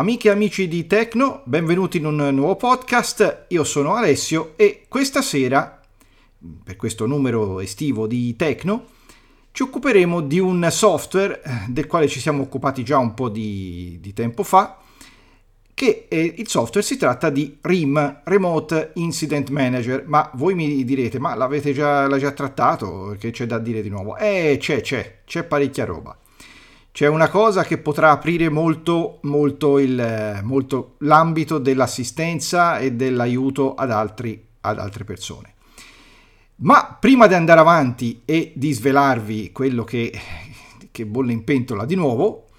Amiche e amici di Tecno, benvenuti in un nuovo podcast. Io sono Alessio e questa sera, per questo numero estivo di Tecno, ci occuperemo di un software eh, del quale ci siamo occupati già un po' di, di tempo fa, che è, il software si tratta di RIM, Remote Incident Manager, ma voi mi direte, ma l'avete già, già trattato, che c'è da dire di nuovo? Eh, c'è, c'è, c'è parecchia roba c'è una cosa che potrà aprire molto, molto, il, molto l'ambito dell'assistenza e dell'aiuto ad, altri, ad altre persone. Ma prima di andare avanti e di svelarvi quello che, che bolle in pentola di nuovo,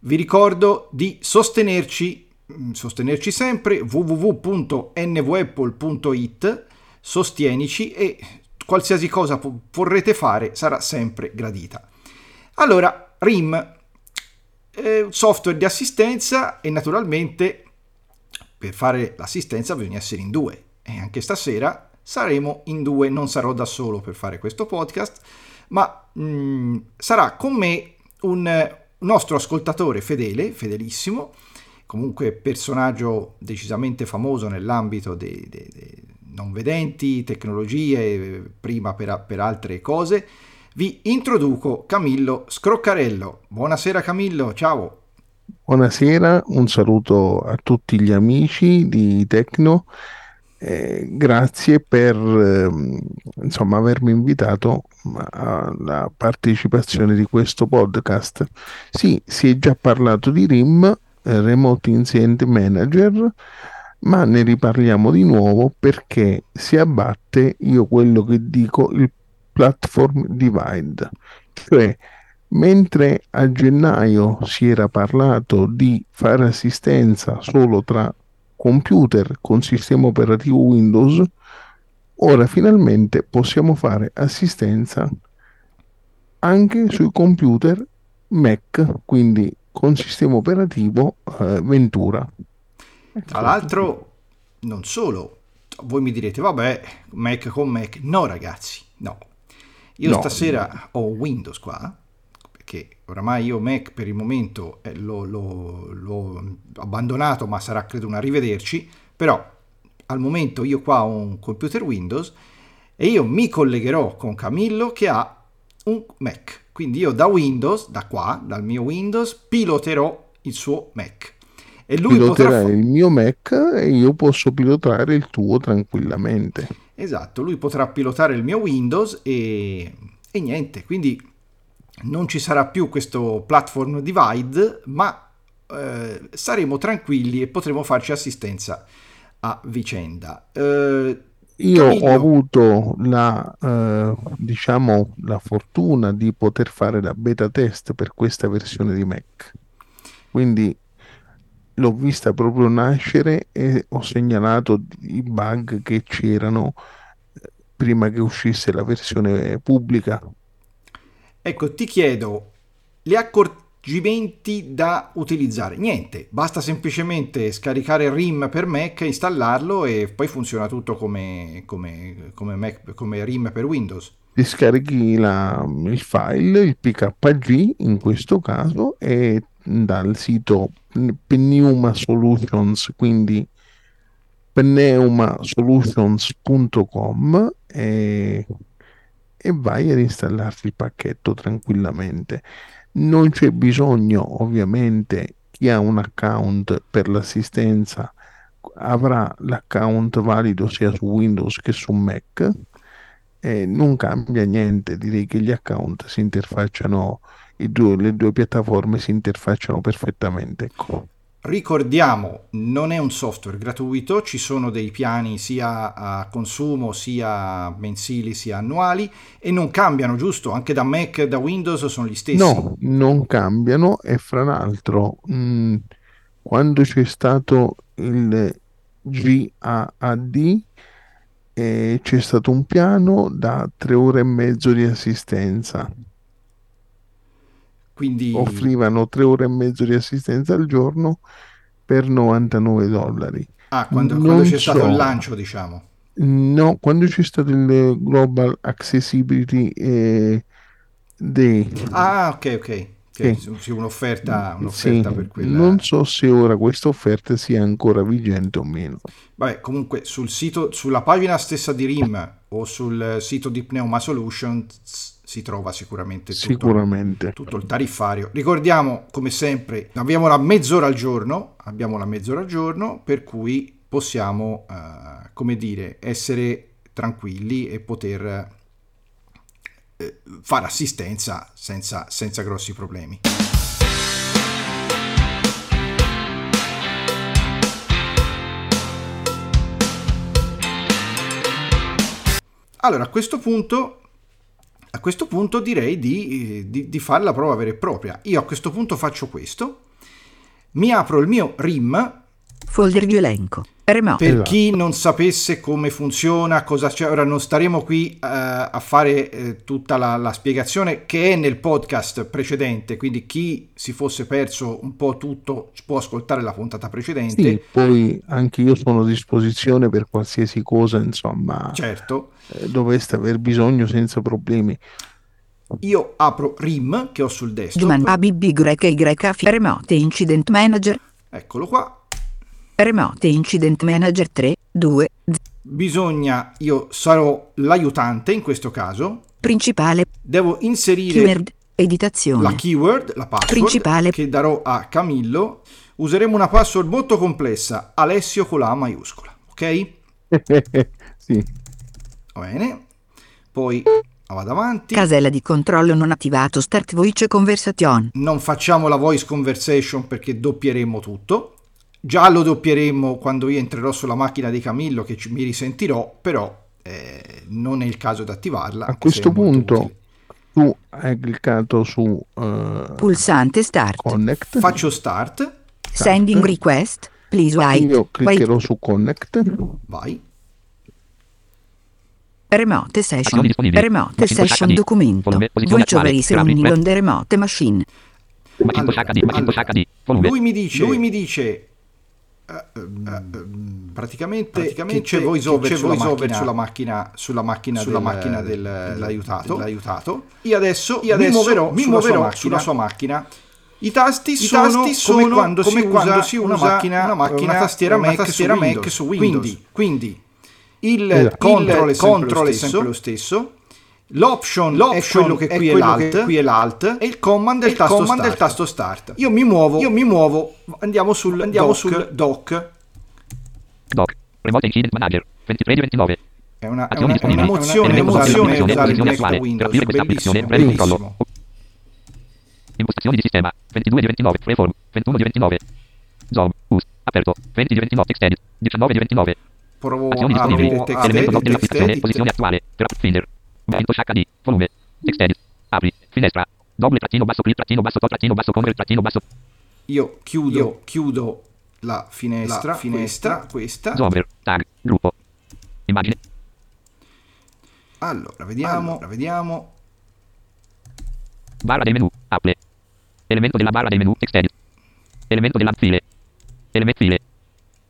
vi ricordo di sostenerci, sostenerci sempre www.nvapple.it, sostienici e qualsiasi cosa vorrete fare sarà sempre gradita. Allora, RIM un software di assistenza e naturalmente per fare l'assistenza bisogna essere in due. E anche stasera saremo in due, non sarò da solo per fare questo podcast, ma mh, mm, sarà con me un nostro ascoltatore fedele, fedelissimo, comunque personaggio decisamente famoso nell'ambito dei, dei, dei non vedenti, tecnologie, prima per, per altre cose, vi introduco Camillo Scroccarello. Buonasera Camillo, ciao. Buonasera, un saluto a tutti gli amici di Tecno. Eh, grazie per eh, insomma, avermi invitato alla partecipazione di questo podcast. Sì, si è già parlato di RIM, eh, Remote Incident Manager, ma ne riparliamo di nuovo perché si abbatte, io quello che dico, il platform divide, cioè mentre a gennaio si era parlato di fare assistenza solo tra computer con sistema operativo Windows, ora finalmente possiamo fare assistenza anche sui computer Mac, quindi con sistema operativo eh, Ventura. Tra l'altro, non solo, voi mi direte, vabbè, Mac con Mac, no ragazzi, no, io no, stasera ho Windows qua, perché oramai io Mac per il momento eh, l'ho, l'ho, l'ho, abbandonato, ma sarà credo un arrivederci, però al momento io qua ho un computer Windows e io mi collegherò con Camillo che ha un Mac. Quindi io da Windows, da qua, dal mio Windows, piloterò il suo Mac. E lui piloterai potrà... il mio Mac e io posso pilotare il tuo tranquillamente. Esatto, lui potrà pilotare il mio Windows e, e niente, quindi non ci sarà più questo platform divide, ma eh, saremo tranquilli e potremo farci assistenza a vicenda. Eh, io ho avuto la, eh, diciamo, la fortuna di poter fare la beta test per questa versione di Mac. Quindi l'ho vista proprio nascere e ho segnalato i bug che c'erano eh, prima che uscisse la versione pubblica. Ecco, ti chiedo gli accorgimenti da utilizzare. Niente, basta semplicemente scaricare RIM per Mac, installarlo e poi funziona tutto come, come, come, Mac, come RIM per Windows. Ti scarichi la, il file, il PKG in questo caso, e dal sito Pneuma Solutions, quindi pneumasolutions.com e, e vai ad installarti il pacchetto tranquillamente. Non c'è bisogno, ovviamente, chi ha un account per l'assistenza avrà l'account valido sia su Windows che su Mac. E non cambia niente, direi che gli account si interfacciano due, le due piattaforme si interfacciano perfettamente. Ecco. Ricordiamo, non è un software gratuito, ci sono dei piani sia a consumo, sia mensili, sia annuali e non cambiano, giusto? Anche da Mac e da Windows sono gli stessi. No, non cambiano e fra l'altro mh, mm, quando c'è stato il GAAD eh, c'è stato un piano da tre ore e mezzo di assistenza quindi... Offrivano tre ore e mezzo di assistenza al giorno per 99 dollari. Ah, quando, quando c'è so, stato il lancio, diciamo. No, quando c'è stato il Global Accessibility eh, Day. Ah, ok, ok. Che sì. un'offerta, un'offerta sì, per quella... Non so se ora questa offerta sia ancora vigente o meno. Vabbè, comunque sul sito, sulla pagina stessa di RIM o sul sito di Pneuma Solutions si trova sicuramente tutto, sicuramente. tutto il tariffario. Ricordiamo, come sempre, abbiamo la mezz'ora al giorno, abbiamo la mezz'ora al giorno, per cui possiamo, uh, come dire, essere tranquilli e poter eh, fare assistenza senza, senza grossi problemi. Allora, a questo punto, a questo punto direi di, di, di, fare la prova vera e propria. Io a questo punto faccio questo, mi apro il mio RIM. Folder di elenco. Remote. Per esatto. chi non sapesse come funziona, cosa c'è, ora non staremo qui uh, a fare uh, tutta la, la, spiegazione che è nel podcast precedente, quindi chi si fosse perso un po' tutto può ascoltare la puntata precedente. Sì, poi anche io sono a disposizione per qualsiasi cosa, insomma. Certo. Eh, doveste aver bisogno senza problemi. Io apro RIM che ho sul desktop. Domanda ABB YY Remote Incident Manager. Eccolo qua Remote Incident Manager 3, 2. Bisogna, io sarò l'aiutante in questo caso. Principale. Devo inserire keyword, editazione. la keyword, la password Principale. che darò a Camillo. Useremo una password molto complessa, Alessio con la A maiuscola, ok? sì. Va bene. Poi vado avanti. Casella di controllo non attivato, start voice conversation. Non facciamo la voice conversation perché doppieremo tutto. Già lo doppieremo quando io entrerò sulla macchina di Camillo che mi risentirò, però eh, non è il caso di attivarla. A questo punto tu hai cliccato su uh, pulsante start. Connect. Faccio start. start. Sending request. Please wait. Io cliccherò wait. su connect. Vai. Remote session. Remote session documento. Voice over is running on the remote machine. Allora, allora, lui mi dice, lui mi dice praticamente, praticamente c'è voice over, sulla, macchina, sulla macchina sulla macchina, sulla del, macchina del, dell'aiutato, dell'aiutato. Io adesso, io adesso mi muoverò, mi muoverò sulla, sulla sua macchina. I tasti, I sono, tasti sono come quando, come si, quando usa si usa una macchina, una, macchina, una tastiera, una Mac, tastiera su Mac su Windows. Quindi, quindi il, esatto. control, il control è sempre lo stesso L'option, L'option, è quello che è qui, è, l'alt, qui è l'alt e il command è il, il, tasto, command start. il tasto start. Io mi muovo, io mi muovo, andiamo sul, andiamo doc. sul doc. Doc, Remote Incident Manager, 23 di 29. È una, è una, è un'emozione, è un'emozione usare il Mac Windows, bellissimo, bellissimo. Impostazioni di sistema, 22 di 29, freeform, 21 di 29. Zoom, us, aperto, 20 di 29, extended, 19 di 29. Provo a aprire il text edit, posizione attuale, trap finder, Momento HD. Volume. Text edit. Apri. Finestra. Doble trattino basso clip trattino basso top trattino basso convert trattino basso. Io chiudo, Io chiudo la finestra, la finestra, questa. Zoomer. Tag. Gruppo. Immagine. Allora, vediamo, allora, vediamo. Barra del menu. Apple. Elemento della barra del menu. Text edit. Elemento della file. Element file.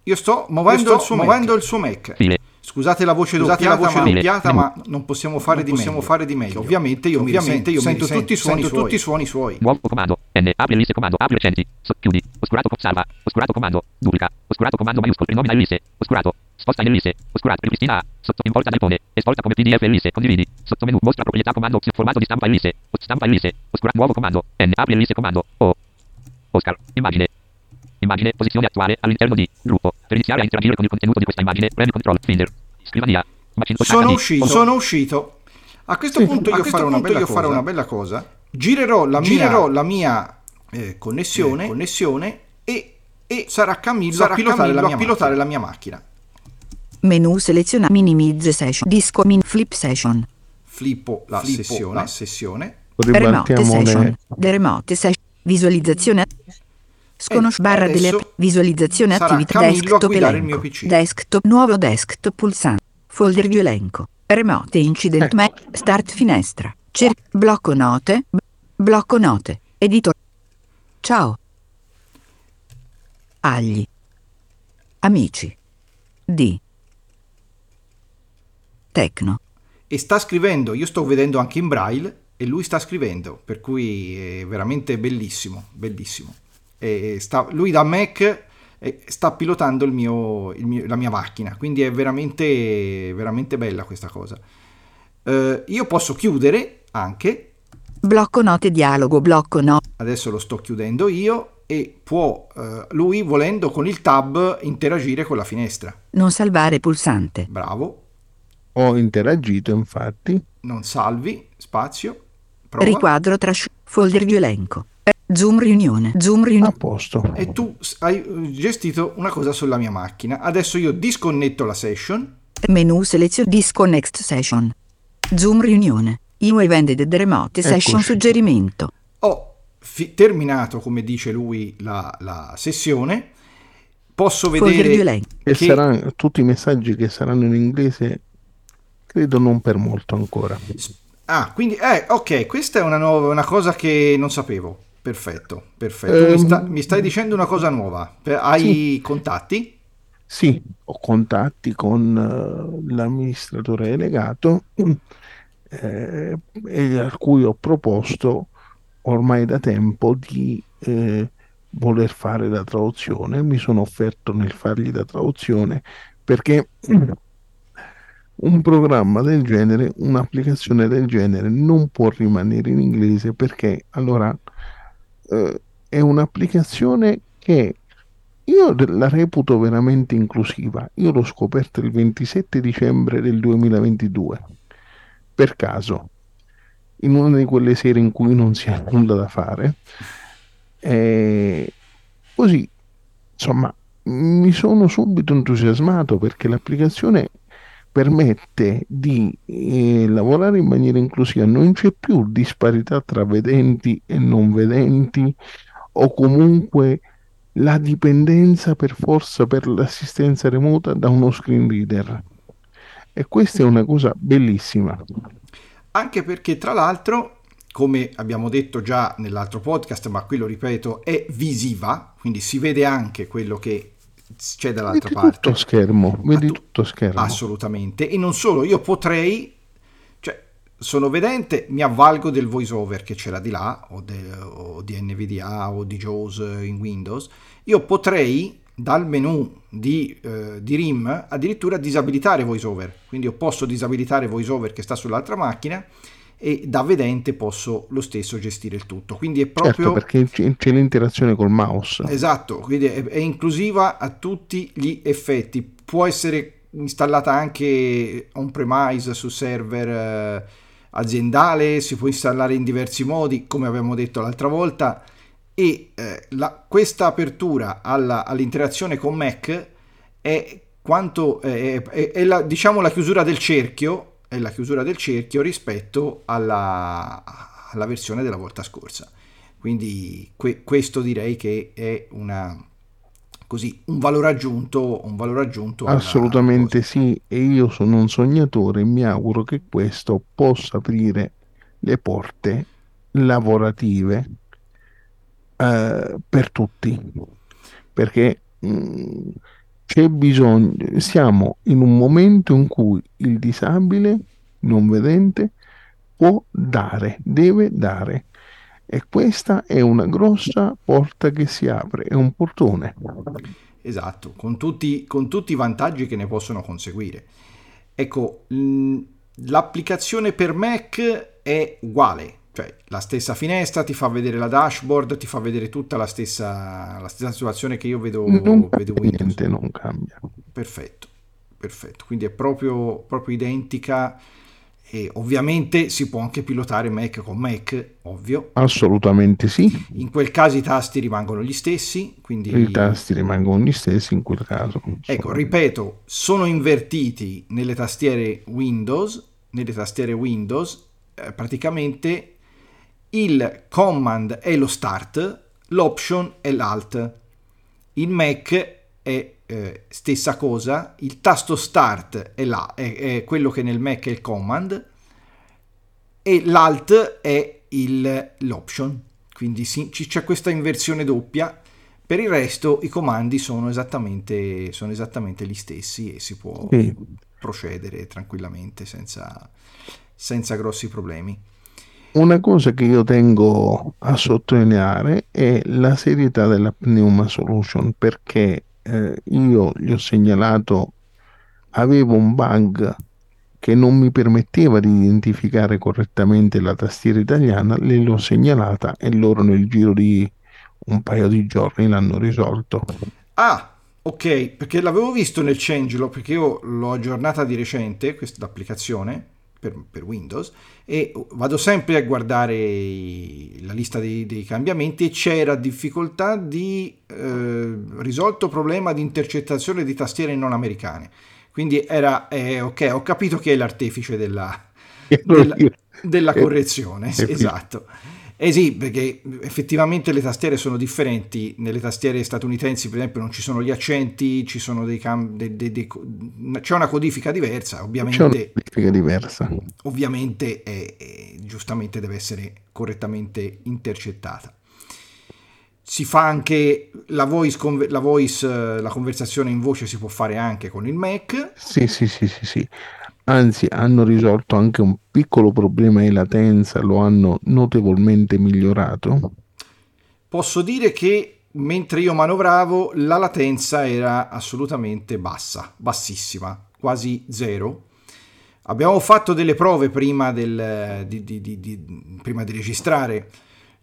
Io sto muovendo, Io sto il, suo muovendo il suo Mac. File. Scusate la voce Scusate doppiata, la voce ma, doppiata ma non possiamo fare, non di, possiamo meglio. fare di meglio. Ovviamente io, ovviamente io sento, tutti, i suoni sento tutti i suoni suoi. Nuovo comando. N. Apri l'ellisse comando. Apri recenti. So, chiudi. Oscurato salva. Oscurato comando. Duplica. Oscurato comando maiuscolo. Rinomina l'ellisse. Oscurato. Sposta l'ellisse. Oscurato. Ripristina A. Sotto importa del pone. Esporta come pdf l'ellisse. Condividi. Sotto menu. Mostra proprietà comando. Formato di stampa l'ellisse. Stampa l'ellisse. Oscurato. Nuovo comando. N. Apri l'ellisse comando. O. Oscar. Immagine. Immagine. Posizione attuale all'interno di gruppo. Per iniziare a interagire con il contenuto di questa immagine, premi control. Finder. Scrivania. Sono uscito, sono uscito. A questo punto, io, questo farò, punto una io farò, una bella cosa. Girerò la girerò mia, la mia eh, connessione, eh, connessione e, e, sarà Camillo, sarà a, pilotare, Camillo la a pilotare la mia macchina. Menu seleziona minimize session. Disco min flip session. Flippo la Flippo sessione. La sessione. Remote session. The remote session. Visualizzazione. Sconosci barra delle visualizzazione attività desktop elenco. Desktop nuovo desktop pulsante. Folder di elenco. Remote incident ecco. me. Start finestra. Cer- blocco note. B- blocco note. Editor. Ciao. Agli. Amici. Di. Tecno. E sta scrivendo, io sto vedendo anche in braille, e lui sta scrivendo, per cui è veramente bellissimo, bellissimo. Sta, lui da Mac sta pilotando il mio, il mio, la mia macchina, quindi è veramente, veramente bella questa cosa. Uh, io posso chiudere anche. Blocco note dialogo, blocco no. Adesso lo sto chiudendo io e può uh, lui volendo con il tab interagire con la finestra. Non salvare pulsante. Bravo. Ho interagito infatti. Non salvi, spazio. Prova. Riquadro trash, folder di elenco. Zoom riunione, Zoom riunione. A posto. E tu hai gestito una cosa sulla mia macchina. Adesso io disconnetto la session. Menu selezio disconnect session. Zoom riunione. You have ended the remote session suggerimento. Ho fi- terminato, come dice lui, la, la sessione. Posso vedere che, che saranno tutti i messaggi che saranno in inglese, credo non per molto ancora. Ah, quindi, eh, ok, questa è una, nuova, una cosa che non sapevo. Perfetto, perfetto. Mi, sta, mi, stai dicendo una cosa nuova. Hai sì. contatti? Sì, ho contatti con uh, l'amministratore delegato eh, e a cui ho proposto ormai da tempo di eh, voler fare la traduzione. Mi sono offerto nel fargli la traduzione perché un programma del genere, un'applicazione del genere non può rimanere in inglese perché allora eh, è un'applicazione che io la reputo veramente inclusiva. Io l'ho scoperta il 27 dicembre del 2022, per caso, in una di quelle sere in cui non si ha nulla da fare. E così, insomma, mi sono subito entusiasmato perché l'applicazione permette di eh, lavorare in maniera inclusiva, non c'è più disparità tra vedenti e non vedenti o comunque la dipendenza per forza per l'assistenza remota da uno screen reader. E questa è una cosa bellissima. Anche perché tra l'altro, come abbiamo detto già nell'altro podcast, ma qui lo ripeto, è visiva, quindi si vede anche quello che c'è dall'altra vedi parte. Tutto schermo, vedi tu- tutto schermo. Assolutamente. E non solo, io potrei, cioè, sono vedente, mi avvalgo del voice over che c'era di là, o, de, o di NVDA o di JAWS in Windows. Io potrei dal menu di, eh, di RIM addirittura disabilitare voiceover quindi io posso disabilitare voiceover che sta sull'altra macchina e da vedente posso lo stesso gestire il tutto. Quindi è certo, proprio... Certo, perché c'è l'interazione col mouse. Esatto, quindi è, è inclusiva a tutti gli effetti. Può essere installata anche on premise su server eh, aziendale, si può installare in diversi modi, come abbiamo detto l'altra volta, e eh, la, questa apertura alla, all'interazione con Mac è quanto è, è, è la, diciamo la chiusura del cerchio è la chiusura del cerchio rispetto alla, alla versione della volta scorsa. Quindi que, questo direi che è una, così, un valore aggiunto. Un valore aggiunto Assolutamente sì, e io sono un sognatore e mi auguro che questo possa aprire le porte lavorative eh, per tutti, perché mh, mm, c'è bisogno, siamo in un momento in cui il disabile non vedente può dare, deve dare. E questa è una grossa porta che si apre, è un portone. Esatto, con tutti, con tutti i vantaggi che ne possono conseguire. Ecco, l'applicazione per Mac è uguale, cioè la stessa finestra ti fa vedere la dashboard, ti fa vedere tutta la stessa, la stessa situazione che io vedo, non vedo Windows. Niente, non cambia. Perfetto, perfetto. Quindi è proprio, proprio identica e ovviamente si può anche pilotare Mac con Mac, ovvio. Assolutamente sì. In quel caso i tasti rimangono gli stessi. Quindi... I tasti rimangono gli stessi in quel caso. Ecco, ripeto, sono invertiti nelle tastiere Windows, nelle tastiere Windows, eh, praticamente il command è lo start, l'option è l'alt. In Mac è eh, stessa cosa, il tasto start è, là, è, è, quello che nel Mac è il command e l'alt è il, l'option. Quindi sì, c'è questa inversione doppia. Per il resto i comandi sono esattamente, sono esattamente gli stessi e si può sì. procedere tranquillamente senza, senza grossi problemi. Una cosa che io tengo a sottolineare è la serietà della Pneuma Solution perché eh, io gli ho segnalato, avevo un bug che non mi permetteva di identificare correttamente la tastiera italiana, le l'ho segnalata e loro nel giro di un paio di giorni l'hanno risolto. Ah, ok, perché l'avevo visto nel changelog, perché io l'ho aggiornata di recente, questa applicazione per, per, Windows, e vado sempre a guardare la lista dei, dei cambiamenti e c'era difficoltà di eh, risolto problema di intercettazione di tastiere non americane. Quindi era, eh, ok, ho capito che è l'artefice della, della, della correzione, esatto. Eh sì, perché effettivamente le tastiere sono differenti. Nelle tastiere statunitensi, per esempio, non ci sono gli accenti, ci sono dei cam- dei, dei, dei, c'è una codifica diversa, ovviamente. C'è una codifica diversa. Ovviamente, è, è, giustamente deve essere correttamente intercettata. Si fa anche la voice, la voice, la conversazione in voce si può fare anche con il Mac. Sì, sì, sì, sì, sì anzi hanno risolto anche un piccolo problema di latenza, lo hanno notevolmente migliorato. Posso dire che mentre io manovravo la latenza era assolutamente bassa, bassissima, quasi zero. Abbiamo fatto delle prove prima, del, di, di, di, prima di registrare.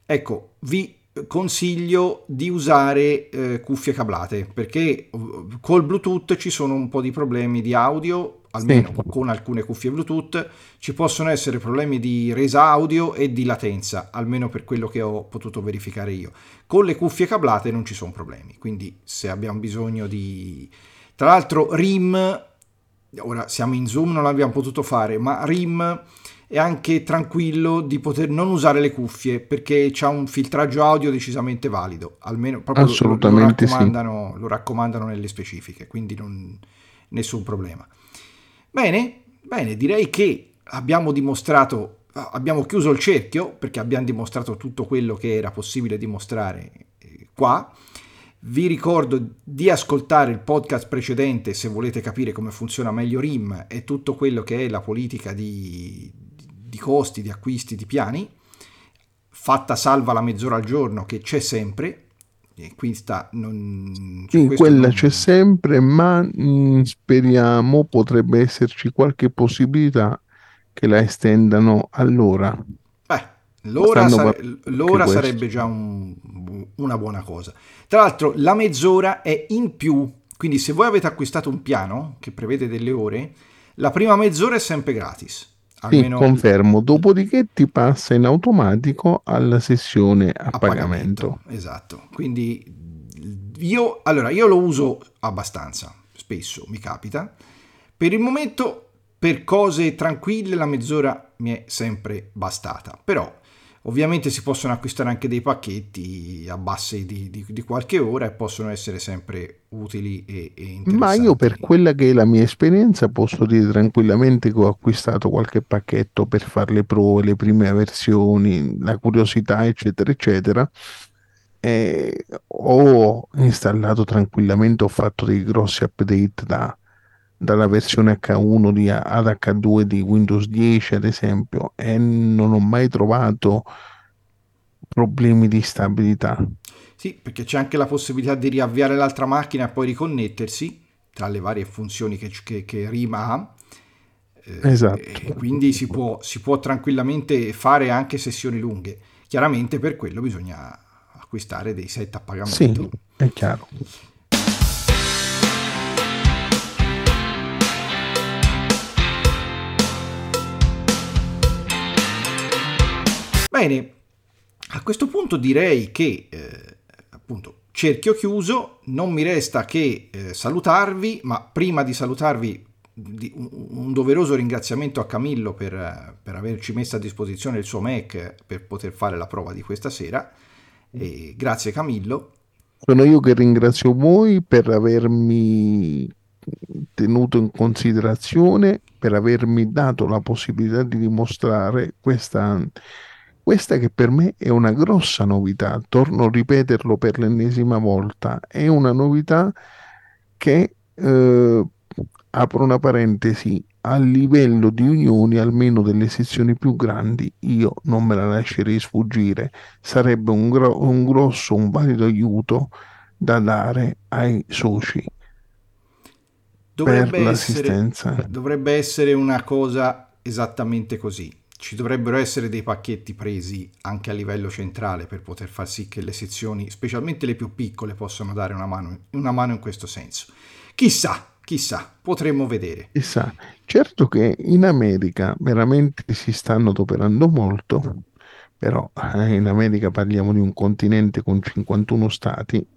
Ecco, vi consiglio di usare eh, cuffie cablate perché col Bluetooth ci sono un po' di problemi di audio almeno sì. con alcune cuffie Bluetooth, ci possono essere problemi di resa audio e di latenza, almeno per quello che ho potuto verificare io. Con le cuffie cablate non ci sono problemi, quindi se abbiamo bisogno di... Tra l'altro RIM, ora siamo in Zoom, non l'abbiamo potuto fare, ma RIM è anche tranquillo di poter non usare le cuffie perché c'è un filtraggio audio decisamente valido, almeno proprio Assolutamente lo, lo, raccomandano, sì. lo raccomandano nelle specifiche, quindi non, nessun problema. Bene, bene, direi che abbiamo dimostrato, abbiamo chiuso il cerchio perché abbiamo dimostrato tutto quello che era possibile dimostrare eh, qua. Vi ricordo di ascoltare il podcast precedente se volete capire come funziona meglio RIM e tutto quello che è la politica di, di costi, di acquisti, di piani. Fatta salva la mezz'ora al giorno che c'è sempre, e questa non... Sì, quella non... c'è sempre, ma mh, mm, speriamo potrebbe esserci qualche possibilità che la estendano all'ora. Beh, l'ora, sare... l'ora sarebbe già un... una buona cosa. Tra l'altro la mezz'ora è in più, quindi se voi avete acquistato un piano che prevede delle ore, la prima mezz'ora è sempre gratis. Almeno... Sì, confermo. Dopodiché ti passa in automatico alla sessione a, a pagamento. pagamento. Esatto. Quindi io, allora, io lo uso abbastanza, spesso mi capita. Per il momento, per cose tranquille, la mezz'ora mi è sempre bastata. Però Ovviamente si possono acquistare anche dei pacchetti a basse di, di, di qualche ora e possono essere sempre utili e, e interessanti. Ma io per quella che è la mia esperienza posso dire tranquillamente che ho acquistato qualche pacchetto per fare le prove, le prime versioni, la curiosità eccetera eccetera. E ho installato tranquillamente, ho fatto dei grossi update da, dalla versione H1 di, ad H2 di Windows 10 ad esempio e non ho mai trovato problemi di stabilità. Sì, perché c'è anche la possibilità di riavviare l'altra macchina e poi riconnettersi tra le varie funzioni che, che, che Rima ha. Eh, esatto. E quindi si può, si può tranquillamente fare anche sessioni lunghe. Chiaramente per quello bisogna acquistare dei set a pagamento. Sì, è chiaro. Bene, a questo punto direi che eh, appunto cerchio chiuso, non mi resta che eh, salutarvi, ma prima di salutarvi un, doveroso ringraziamento a Camillo per, per, averci messo a disposizione il suo Mac per poter fare la prova di questa sera. E grazie Camillo. Sono io che ringrazio voi per avermi tenuto in considerazione, per avermi dato la possibilità di dimostrare questa questa che per me è una grossa novità, torno a ripeterlo per l'ennesima volta, è una novità che, eh, apro una parentesi, a livello di unioni, almeno delle sezioni più grandi, io non me la lascerei sfuggire. Sarebbe un, gro- un grosso, un valido aiuto da dare ai soci. Dovrebbe essere, dovrebbe essere una cosa esattamente così. Ci dovrebbero essere dei pacchetti presi anche a livello centrale per poter far sì che le sezioni, specialmente le più piccole, possano dare una mano, una mano in questo senso. Chissà, chissà, potremmo vedere. Chissà, certo che in America veramente si stanno adoperando molto, però eh, in America parliamo di un continente con 51 stati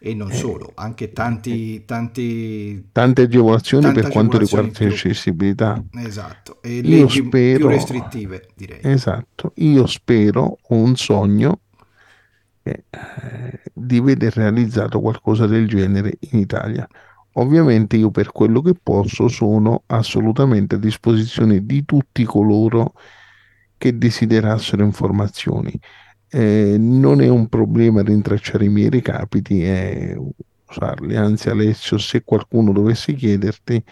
e non eh, solo, anche tanti, tanti, tante agevolazioni per quanto riguarda l'accessibilità. Esatto, e leggi spero, più restrittive direi. Esatto, io spero, ho un sogno eh, di vedere realizzato qualcosa del genere in Italia. Ovviamente io per quello che posso sono assolutamente a disposizione di tutti coloro che desiderassero informazioni eh, non è un problema rintracciare i miei recapiti e usarli, anzi Alessio, se qualcuno dovesse chiederti,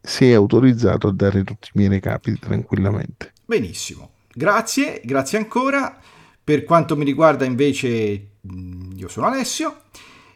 sei autorizzato a dare tutti i miei recapiti tranquillamente. Benissimo, grazie, grazie ancora. Per quanto mi riguarda invece, io sono Alessio,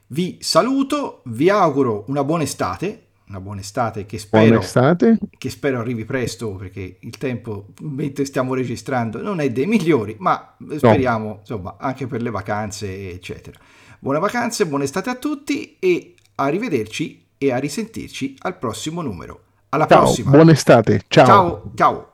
vi saluto, vi auguro una buona estate, una buona estate che spero, estate. che spero arrivi presto perché il tempo mentre stiamo registrando non è dei migliori, ma speriamo no. insomma anche per le vacanze eccetera. Buone vacanze, buona estate a tutti e arrivederci e a risentirci al prossimo numero. Alla ciao, prossima. Buona estate, ciao. Ciao, ciao.